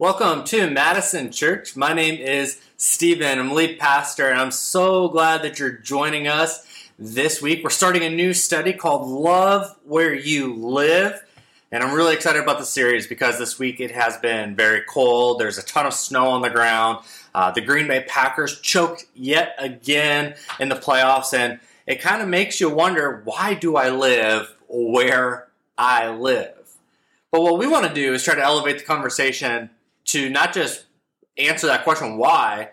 Welcome to Madison Church. My name is Stephen. I'm lead pastor, and I'm so glad that you're joining us this week. We're starting a new study called Love Where You Live. And I'm really excited about the series because this week it has been very cold. There's a ton of snow on the ground. Uh, the Green Bay Packers choked yet again in the playoffs, and it kind of makes you wonder why do I live where I live? But what we want to do is try to elevate the conversation to not just answer that question why,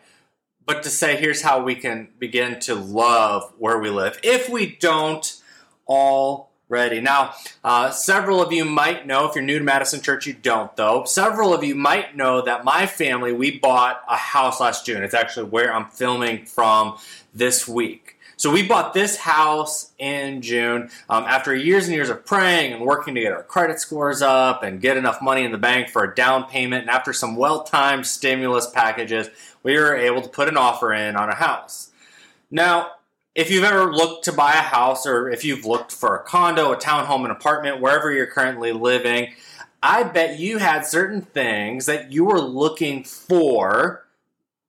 but to say here's how we can begin to love where we live if we don't already. Now, uh, several of you might know, if you're new to Madison Church, you don't though. Several of you might know that my family, we bought a house last June. It's actually where I'm filming from this week. So we bought this house in June um, after years and years of praying and working to get our credit scores up and get enough money in the bank for a down payment. And after some well-timed stimulus packages, we were able to put an offer in on a house. Now, if you've ever looked to buy a house or if you've looked for a condo, a townhome, an apartment, wherever you're currently living, I bet you had certain things that you were looking for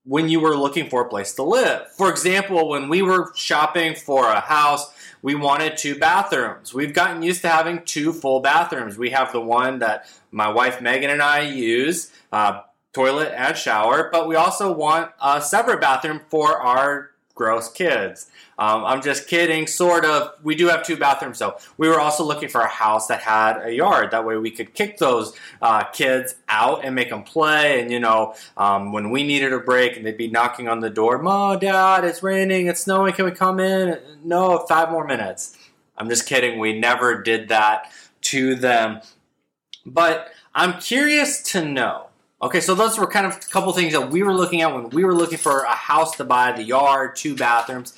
when you were looking for a place to live. For example, when we were shopping for a house, we wanted two bathrooms. We've gotten used to having two full bathrooms. We have the one that my wife Megan and I use, uh, toilet and shower, but we also want a separate bathroom for our gross kids. Um, I'm just kidding, sort of. We do have two bathrooms, though. We were also looking for a house that had a yard. That way we could kick those uh, kids out and make them play. And, you know, um, when we needed a break and they'd be knocking on the door, Mom, Dad, it's raining, it's snowing, can we come in? No, five more minutes. I'm just kidding. We never did that to them. But I'm curious to know Okay, so those were kind of a couple things that we were looking at when we were looking for a house to buy, the yard, two bathrooms.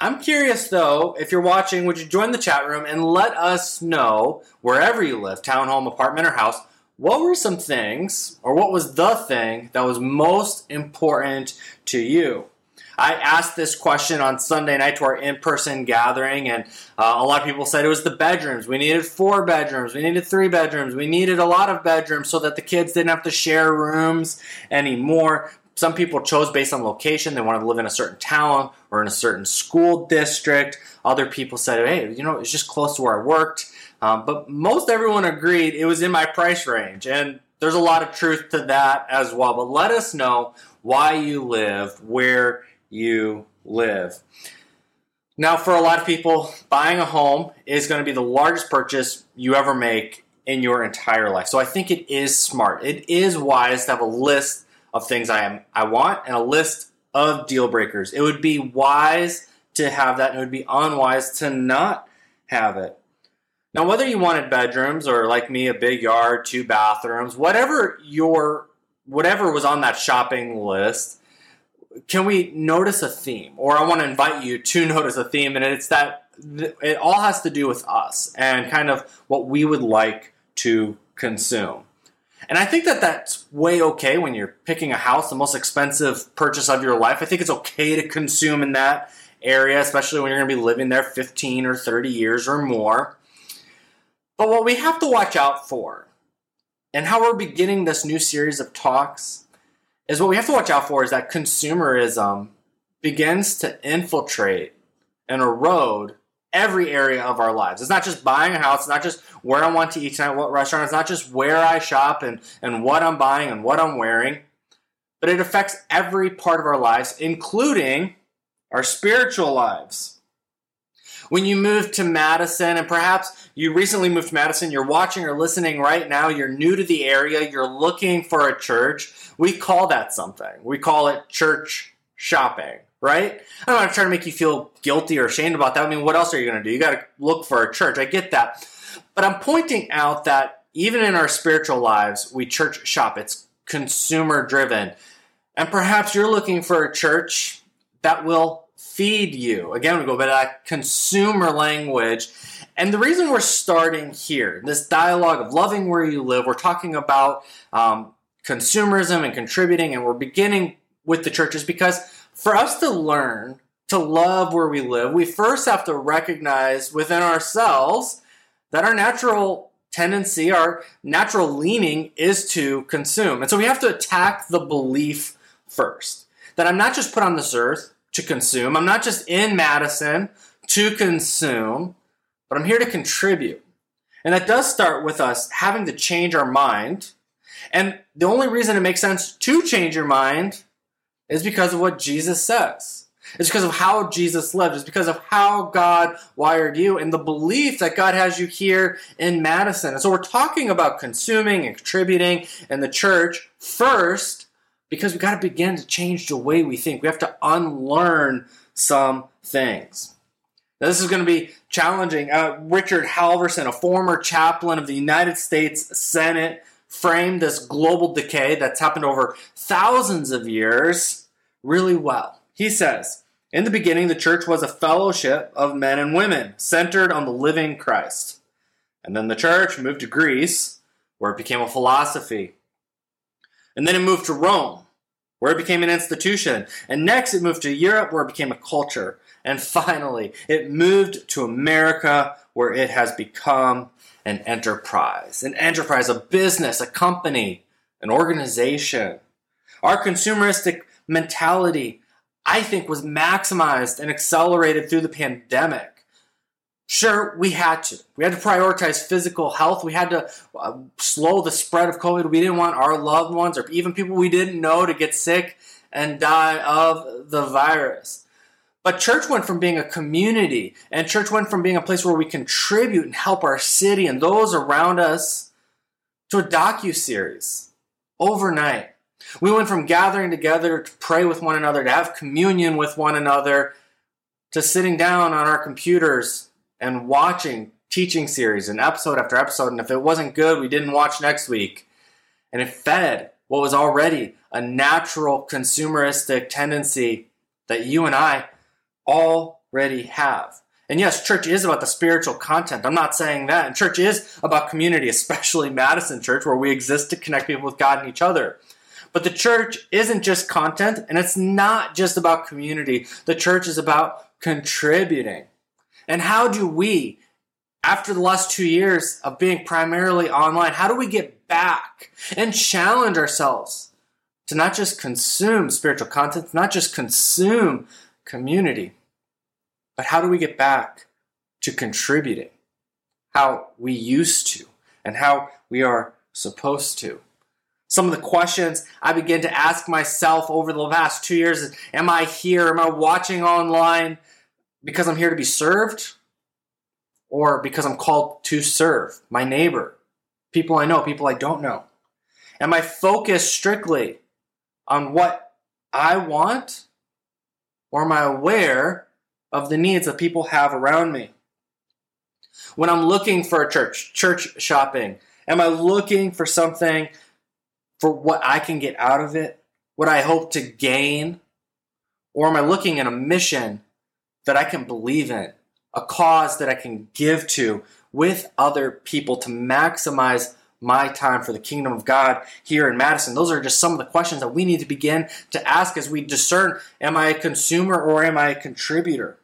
I'm curious though, if you're watching, would you join the chat room and let us know wherever you live, townhome, apartment, or house, what were some things, or what was the thing that was most important to you? I asked this question on Sunday night to our in person gathering, and uh, a lot of people said it was the bedrooms. We needed four bedrooms, we needed three bedrooms, we needed a lot of bedrooms so that the kids didn't have to share rooms anymore. Some people chose based on location, they wanted to live in a certain town or in a certain school district. Other people said, hey, you know, it's just close to where I worked. Um, but most everyone agreed it was in my price range. And there's a lot of truth to that as well. But let us know why you live where you live. Now, for a lot of people, buying a home is going to be the largest purchase you ever make in your entire life. So I think it is smart. It is wise to have a list of things I am I want and a list of deal breakers. It would be wise to have that and it would be unwise to not have it. Now, whether you wanted bedrooms or like me, a big yard, two bathrooms, whatever your whatever was on that shopping list, can we notice a theme? Or I want to invite you to notice a theme, and it's that it all has to do with us and kind of what we would like to consume. And I think that that's way okay when you're picking a house, the most expensive purchase of your life. I think it's okay to consume in that area, especially when you're going to be living there 15 or 30 years or more. But what we have to watch out for, and how we're beginning this new series of talks, is what we have to watch out for is that consumerism begins to infiltrate and erode every area of our lives. It's not just buying a house, it's not just where I want to eat tonight, what restaurant, it's not just where I shop and, and what I'm buying and what I'm wearing, but it affects every part of our lives, including our spiritual lives. When you move to Madison, and perhaps you recently moved to Madison, you're watching or listening right now, you're new to the area, you're looking for a church, we call that something. We call it church shopping, right? I'm not trying to make you feel guilty or ashamed about that. I mean, what else are you going to do? You got to look for a church. I get that. But I'm pointing out that even in our spiritual lives, we church shop. It's consumer driven. And perhaps you're looking for a church that will feed you. Again, we go back to consumer language. And the reason we're starting here, this dialogue of loving where you live, we're talking about um, consumerism and contributing, and we're beginning with the churches because for us to learn to love where we live, we first have to recognize within ourselves that our natural tendency, our natural leaning is to consume. And so we have to attack the belief first that I'm not just put on this earth to consume, I'm not just in Madison to consume, but I'm here to contribute. And that does start with us having to change our mind. And the only reason it makes sense to change your mind is because of what Jesus says. It's because of how Jesus lived. It's because of how God wired you and the belief that God has you here in Madison. And so we're talking about consuming and contributing in the church first because we got to begin to change the way we think. We have to unlearn some things. Now, this is going to be challenging. Uh, Richard Halverson, a former chaplain of the United States Senate, framed this global decay that's happened over thousands of years really well. He says, in the beginning, the church was a fellowship of men and women centered on the living Christ. And then the church moved to Greece, where it became a philosophy. And then it moved to Rome, where it became an institution. And next, it moved to Europe, where it became a culture. And finally, it moved to America, where it has become an enterprise. An enterprise, a business, a company, an organization. Our consumeristic mentality I think was maximized and accelerated through the pandemic. Sure, we had to. We had to prioritize physical health. We had to uh, slow the spread of COVID. We didn't want our loved ones or even people we didn't know to get sick and die of the virus. But church went from being a community and church went from being a place where we contribute and help our city and those around us to a docu series overnight we went from gathering together to pray with one another, to have communion with one another, to sitting down on our computers and watching teaching series and episode after episode. And if it wasn't good, we didn't watch next week. And it fed what was already a natural consumeristic tendency that you and I already have. And yes, church is about the spiritual content. I'm not saying that. And church is about community, especially Madison Church, where we exist to connect people with God and each other. But the church isn't just content and it's not just about community. The church is about contributing. And how do we, after the last two years of being primarily online, how do we get back and challenge ourselves to not just consume spiritual content, not just consume community, but how do we get back to contributing how we used to and how we are supposed to? some of the questions I begin to ask myself over the past two years is Am I here? Am I watching online because I'm here to be served? Or because I'm called to serve my neighbor, people I know, people I don't know? Am I focused strictly on what I want? Or am I aware of the needs that people have around me? When I'm looking for a church, church shopping, am I looking for something for what I can get out of it, what I hope to gain? Or am I looking at a mission that I can believe in, a cause that I can give to with other people to maximize my time for the kingdom of God here in Madison? Those are just some of the questions that we need to begin to ask as we discern am I a consumer or am I a contributor?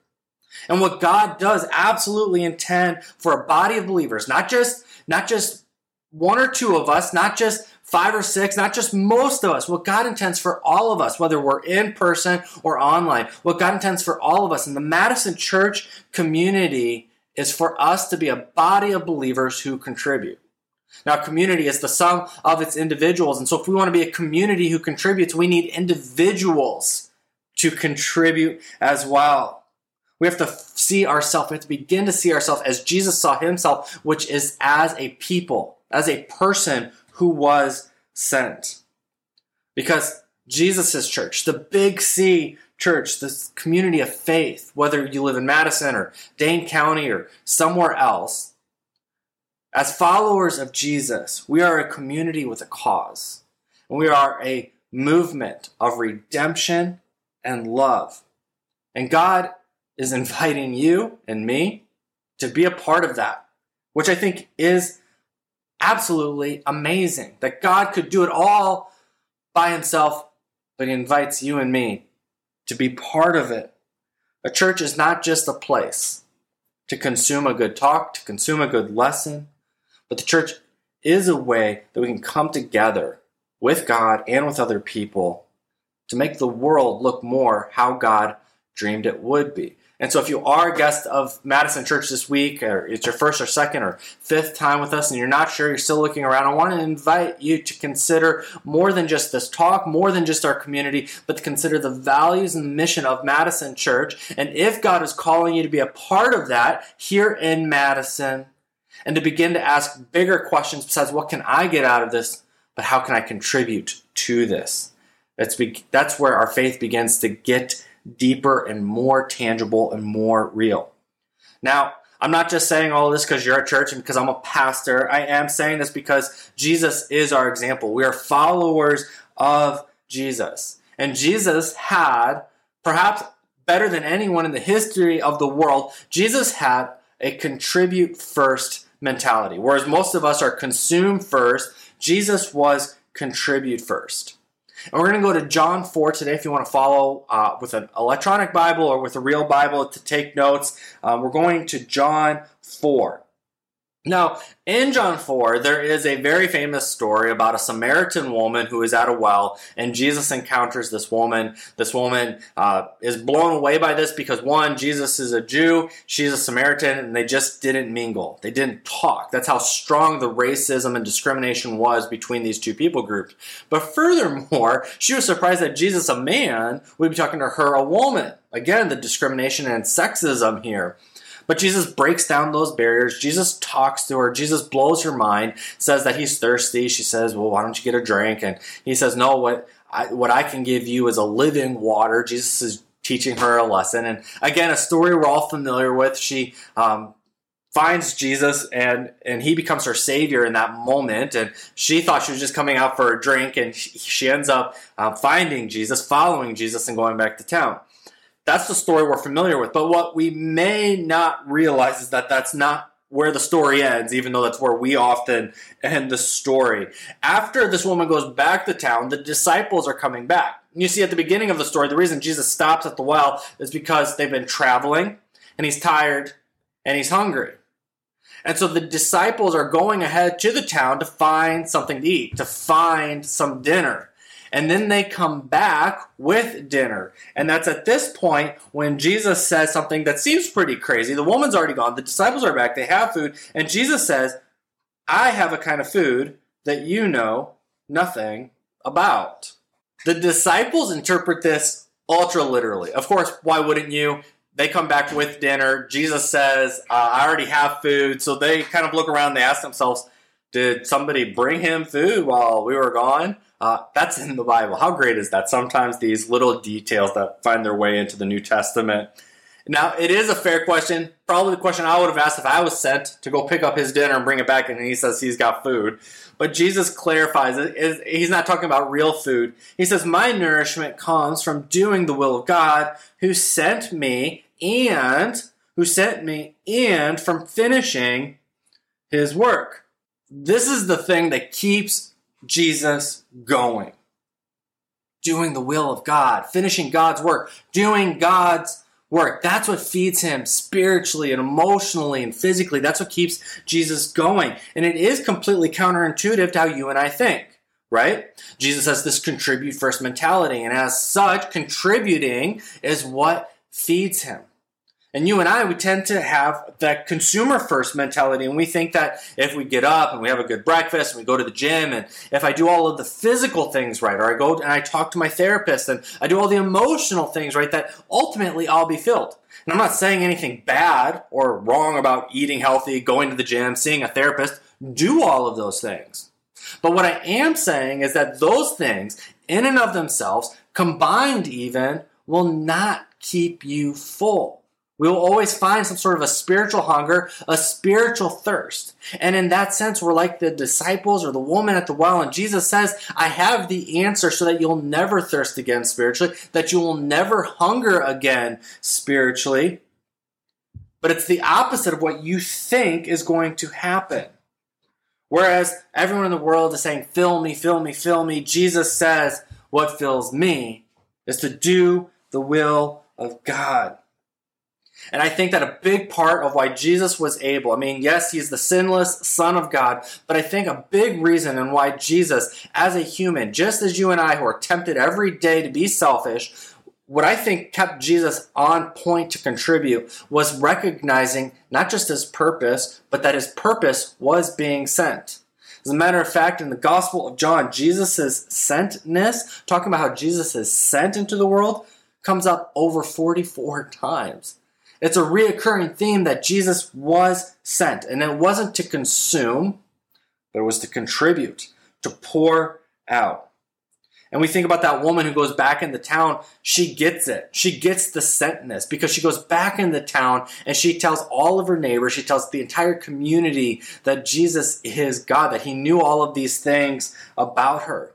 And what God does absolutely intend for a body of believers, not just not just one or two of us, not just five or six, not just most of us, what God intends for all of us, whether we're in person or online, what God intends for all of us. And the Madison Church community is for us to be a body of believers who contribute. Now, community is the sum of its individuals. And so, if we want to be a community who contributes, we need individuals to contribute as well. We have to see ourselves, we have to begin to see ourselves as Jesus saw himself, which is as a people, as a person who was sent. Because Jesus' church, the big C church, this community of faith, whether you live in Madison or Dane County or somewhere else, as followers of Jesus, we are a community with a cause. And we are a movement of redemption and love. And God is inviting you and me to be a part of that, which I think is absolutely amazing that God could do it all by himself, but he invites you and me to be part of it. A church is not just a place to consume a good talk, to consume a good lesson, But the church is a way that we can come together with God and with other people to make the world look more how God dreamed it would be. And so, if you are a guest of Madison Church this week, or it's your first or second or fifth time with us, and you're not sure, you're still looking around, I want to invite you to consider more than just this talk, more than just our community, but to consider the values and mission of Madison Church. And if God is calling you to be a part of that here in Madison, and to begin to ask bigger questions besides what can I get out of this, but how can I contribute to this? That's, that's where our faith begins to get deeper and more tangible and more real. Now, I'm not just saying all this because you're at church and because I'm a pastor. I am saying this because Jesus is our example. We are followers of Jesus. And Jesus had, perhaps better than anyone in the history of the world, Jesus had a contribute first mentality. Whereas most of us are consume first, Jesus was contribute first. And we're going to go to John 4 today if you want to follow uh, with an electronic Bible or with a real Bible to take notes. Um, we're going to John 4. Now, in John 4, there is a very famous story about a Samaritan woman who is at a well, and Jesus encounters this woman. This woman uh, is blown away by this because, one, Jesus is a Jew, she's a Samaritan, and they just didn't mingle. They didn't talk. That's how strong the racism and discrimination was between these two people groups. But furthermore, she was surprised that Jesus, a man, would be talking to her, a woman. Again, the discrimination and sexism here. But Jesus breaks down those barriers. Jesus talks to her. Jesus blows her mind, says that he's thirsty. She says, Well, why don't you get a drink? And he says, No, what I, what I can give you is a living water. Jesus is teaching her a lesson. And again, a story we're all familiar with. She um, finds Jesus and and he becomes her savior in that moment. And she thought she was just coming out for a drink, and she, ends up uh, finding Jesus, following Jesus, and going back to town. That's the story we're familiar with. But what we may not realize is that that's not where the story ends, even though that's where we often end the story. After this woman goes back to town, the disciples are coming back. You see, at the beginning of the story, the reason Jesus stops at the well is because they've been traveling and he's tired and he's hungry. And so the disciples are going ahead to the town to find something to eat, to find some dinner. And then they come back with dinner. And that's at this point when Jesus says something that seems pretty crazy. The woman's already gone, the disciples are back, they have food, and Jesus says, I have a kind of food that you know nothing about. The disciples interpret this ultra literally. Of course, why wouldn't you? They come back with dinner. Jesus says, uh, I already have food. So they kind of look around, they ask themselves, Did somebody bring him food while we were gone? Uh, that's in the Bible. How great is that? Sometimes these little details that find their way into the New Testament. Now, it is a fair question. Probably the question I would have asked if I was sent to go pick up his dinner and bring it back, and he says he's got food. But Jesus clarifies it. He's not talking about real food. He says, My nourishment comes from doing the will of God who sent me and who sent me and from finishing his work. This is the thing that keeps Jesus going. Doing the will of God, finishing God's work, doing God's work. That's what feeds him spiritually and emotionally and physically. That's what keeps Jesus going. And it is completely counterintuitive to how you and I think, right? Jesus has this contribute first mentality, and as such, contributing is what feeds him. And you and I, we tend to have that consumer first mentality. And we think that if we get up and we have a good breakfast and we go to the gym and if I do all of the physical things right, or I go and I talk to my therapist and I do all the emotional things right, that ultimately I'll be filled. And I'm not saying anything bad or wrong about eating healthy, going to the gym, seeing a therapist. Do all of those things. But what I am saying is that those things, in and of themselves, combined even, will not keep you full. We will always find some sort of a spiritual hunger, a spiritual thirst. And in that sense, we're like the disciples or the woman at the well. And Jesus says, I have the answer so that you'll never thirst again spiritually, that you will never hunger again spiritually. But it's the opposite of what you think is going to happen. Whereas everyone in the world is saying, fill me, fill me, fill me, Jesus says, what fills me is to do the will of God. And I think that a big part of why Jesus was able, I mean, yes, he's the sinless Son of God, but I think a big reason and why Jesus, as a human, just as you and I who are tempted every day to be selfish, what I think kept Jesus on point to contribute was recognizing not just his purpose, but that his purpose was being sent. As a matter of fact, in the Gospel of John, Jesus' sentness, talking about how Jesus is sent into the world, comes up over 44 times. It's a reoccurring theme that Jesus was sent, and it wasn't to consume, but it was to contribute, to pour out. And we think about that woman who goes back in the town. She gets it. She gets the sentness because she goes back in the town and she tells all of her neighbors, she tells the entire community that Jesus is God, that he knew all of these things about her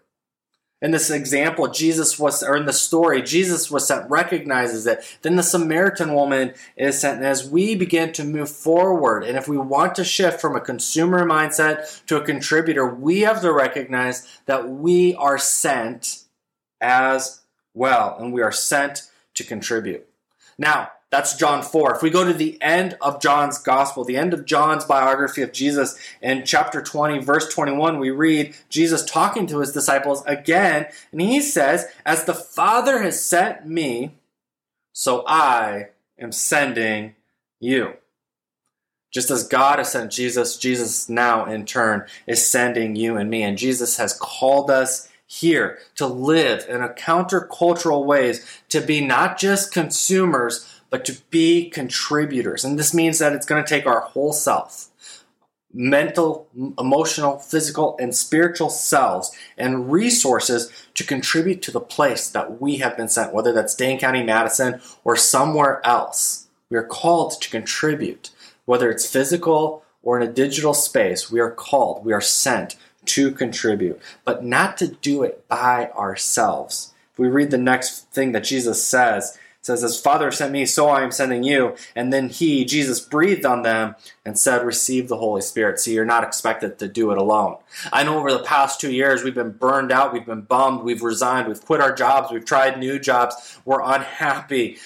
in this example, Jesus was, or in the story, Jesus was sent, recognizes it. Then the Samaritan woman is sent. And as we begin to move forward, and if we want to shift from a consumer mindset to a contributor, we have to recognize that we are sent as well, and we are sent to contribute. Now, that's John 4. If we go to the end of John's gospel, the end of John's biography of Jesus, in chapter 20, verse 21, we read Jesus talking to his disciples again, and he says, As the Father has sent me, so I am sending you. Just as God has sent Jesus, Jesus now in turn is sending you and me. And Jesus has called us here to live in a countercultural ways, to be not just consumers, but to be contributors. And this means that it's going to take our whole self mental, emotional, physical, and spiritual selves and resources to contribute to the place that we have been sent, whether that's Dane County, Madison, or somewhere else. We are called to contribute, whether it's physical or in a digital space. We are called, we are sent to contribute, but not to do it by ourselves. If we read the next thing that Jesus says, says, As Father sent me, so I am sending you. And then he, Jesus, breathed on them and said, Receive the Holy Spirit. See, you're not expected to do it alone. I know over the past two years, we've been burned out, we've been bummed, we've resigned, we've quit our jobs, we've tried new jobs, we're unhappy,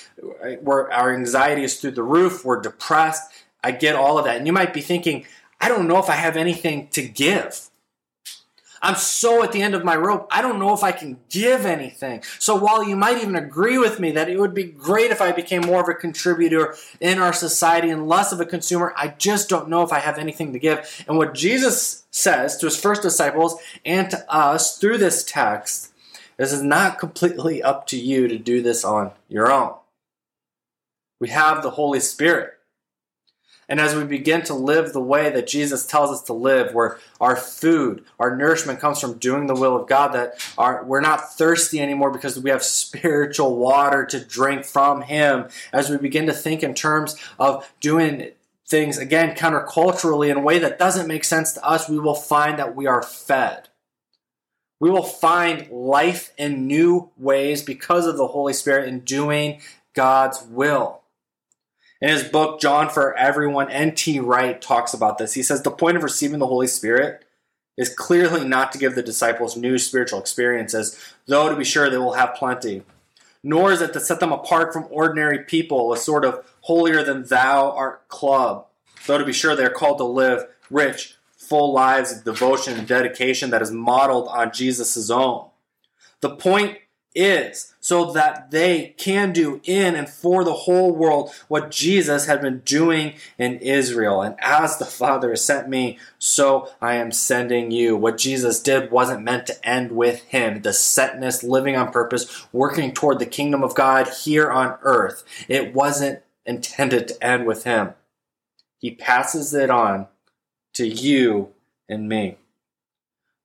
we're, our anxiety is through the roof, we're depressed. I get all of that. And you might be thinking, I don't know if I have anything to give. I'm so at the end of my rope, I don't know if I can give anything. So while you might even agree with me that it would be great if I became more of a contributor in our society and less of a consumer, I just don't know if I have anything to give. And what Jesus says to his first disciples and to us through this text this is not completely up to you to do this on your own. We have the Holy Spirit. And as we begin to live the way that Jesus tells us to live, where our food, our nourishment comes from doing the will of God, that our, we're not thirsty anymore because we have spiritual water to drink from Him, as we begin to think in terms of doing things, again, counterculturally in a way that doesn't make sense to us, we will find that we are fed. We will find life in new ways because of the Holy Spirit in doing God's will. In his book, John for Everyone, N.T. Wright talks about this. He says the point of receiving the Holy Spirit is clearly not to give the disciples new spiritual experiences, though to be sure they will have plenty. Nor is it to set them apart from ordinary people, a sort of holier than thou art club, though to be sure they are called to live rich, full lives of devotion and dedication that is modeled on Jesus' own. The point is so that they can do in and for the whole world what Jesus had been doing in Israel. And as the Father has sent me, so I am sending you. What Jesus did wasn't meant to end with him. The sentness, living on purpose, working toward the kingdom of God here on earth. It wasn't intended to end with him. He passes it on to you and me.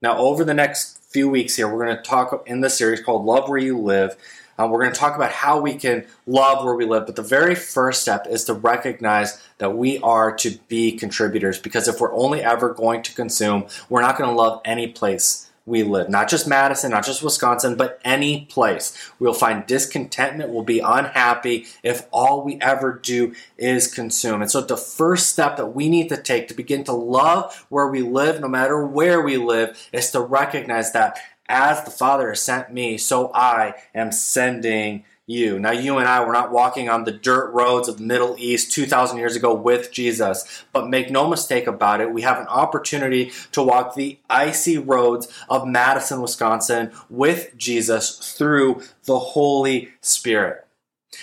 Now, over the next few weeks here, we're going to talk in this series called Love Where You Live. Uh, we're going to talk about how we can love where we live. But the very first step is to recognize that we are to be contributors because if we're only ever going to consume, we're not going to love any place we live. Not just Madison, not just Wisconsin, but any place. We'll find discontentment, we'll be unhappy if all we ever do is consume. And so the first step that we need to take to begin to love where we live, no matter where we live, is to recognize that as the Father has sent me, so I am sending you. Now, you and I were not walking on the dirt roads of the Middle East 2,000 years ago with Jesus, but make no mistake about it, we have an opportunity to walk the icy roads of Madison, Wisconsin with Jesus through the Holy Spirit.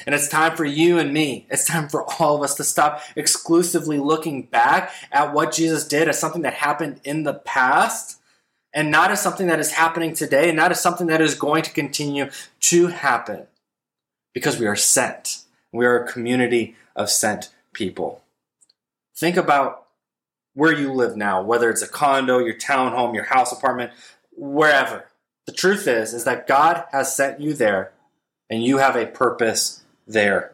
And it's time for you and me, it's time for all of us to stop exclusively looking back at what Jesus did as something that happened in the past and not as something that is happening today, and not as something that is going to continue to happen because we are sent. We are a community of sent people. Think about where you live now, whether it's a condo, your townhome, your house apartment, wherever. The truth is is that God has sent you there and you have a purpose there.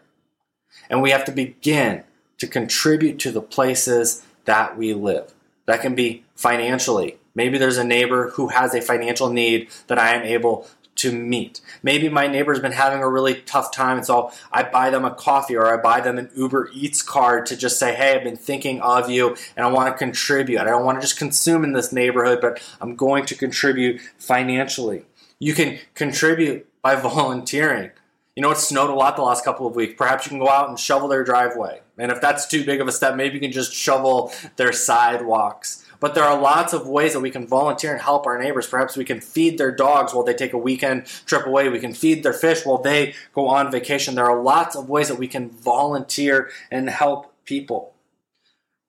And we have to begin to contribute to the places that we live. That can be financially. Maybe there's a neighbor who has a financial need that I am able to meet. Maybe my neighbor's been having a really tough time, and so I buy them a coffee or I buy them an Uber Eats card to just say, hey, I've been thinking of you and I want to contribute. I don't want to just consume in this neighborhood, but I'm going to contribute financially. You can contribute by volunteering. You know, it snowed a lot the last couple of weeks. Perhaps you can go out and shovel their driveway. And if that's too big of a step, maybe you can just shovel their sidewalks. But there are lots of ways that we can volunteer and help our neighbors. Perhaps we can feed their dogs while they take a weekend trip away. We can feed their fish while they go on vacation. There are lots of ways that we can volunteer and help people.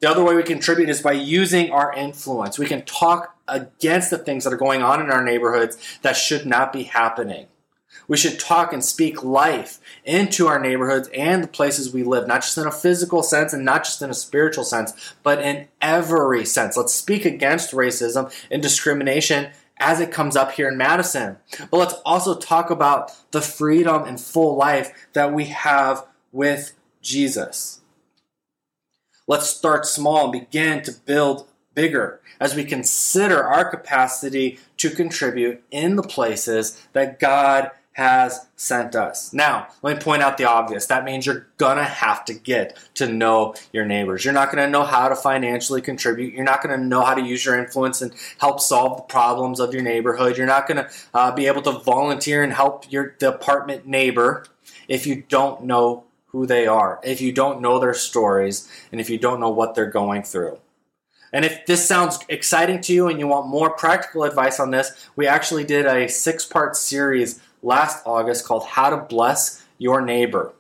The other way we contribute is by using our influence. We can talk against the things that are going on in our neighborhoods that should not be happening. We should talk and speak life into our neighborhoods and the places we live, not just in a physical sense and not just in a spiritual sense, but in every sense. Let's speak against racism and discrimination as it comes up here in Madison. But let's also talk about the freedom and full life that we have with Jesus. Let's start small and begin to build bigger as we consider our capacity to contribute in the places that God has sent us. Now, let me point out the obvious. That means you're gonna have to get to know your neighbors. You're not gonna know how to financially contribute. You're not gonna know how to use your influence and help solve the problems of your neighborhood. You're not gonna uh, be able to volunteer and help your the apartment neighbor if you don't know who they are, if you don't know their stories, and if you don't know what they're going through. And if this sounds exciting to you and you want more practical advice on this, we actually did a six part series last August called How to Bless Your Neighbor.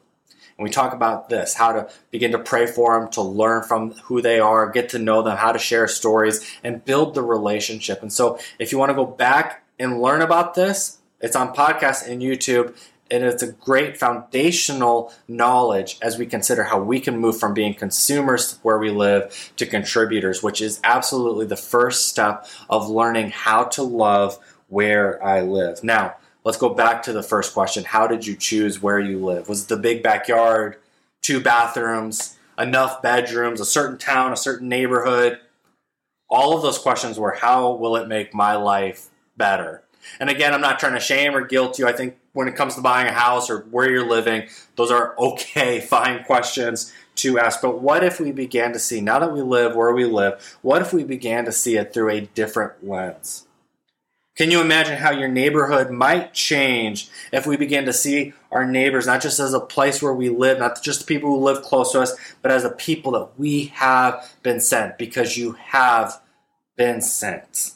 And we talk about this how to begin to pray for them, to learn from who they are, get to know them, how to share stories, and build the relationship. And so, if you want to go back and learn about this, it's on podcast and YouTube. And it's a great foundational knowledge as we consider how we can move from being consumers where we live to contributors, which is absolutely the first step of learning how to love where I live. Now, let's go back to the first question. How did you choose where you live? Was it the big backyard, two bathrooms, enough bedrooms, a certain town, a certain neighborhood? All of those questions were how will it make my life better? And again, I'm not trying to shame or guilt you. I think when it comes to buying a house or where you're living, those are okay, fine questions to ask. But what if we began to see, now that we live where we live, what if we began to see it through a different lens? Can you imagine how your neighborhood might change if we begin to see our neighbors not just as a place where we live, not just the people who live close to us, but as a people that we have been sent because you have been sent?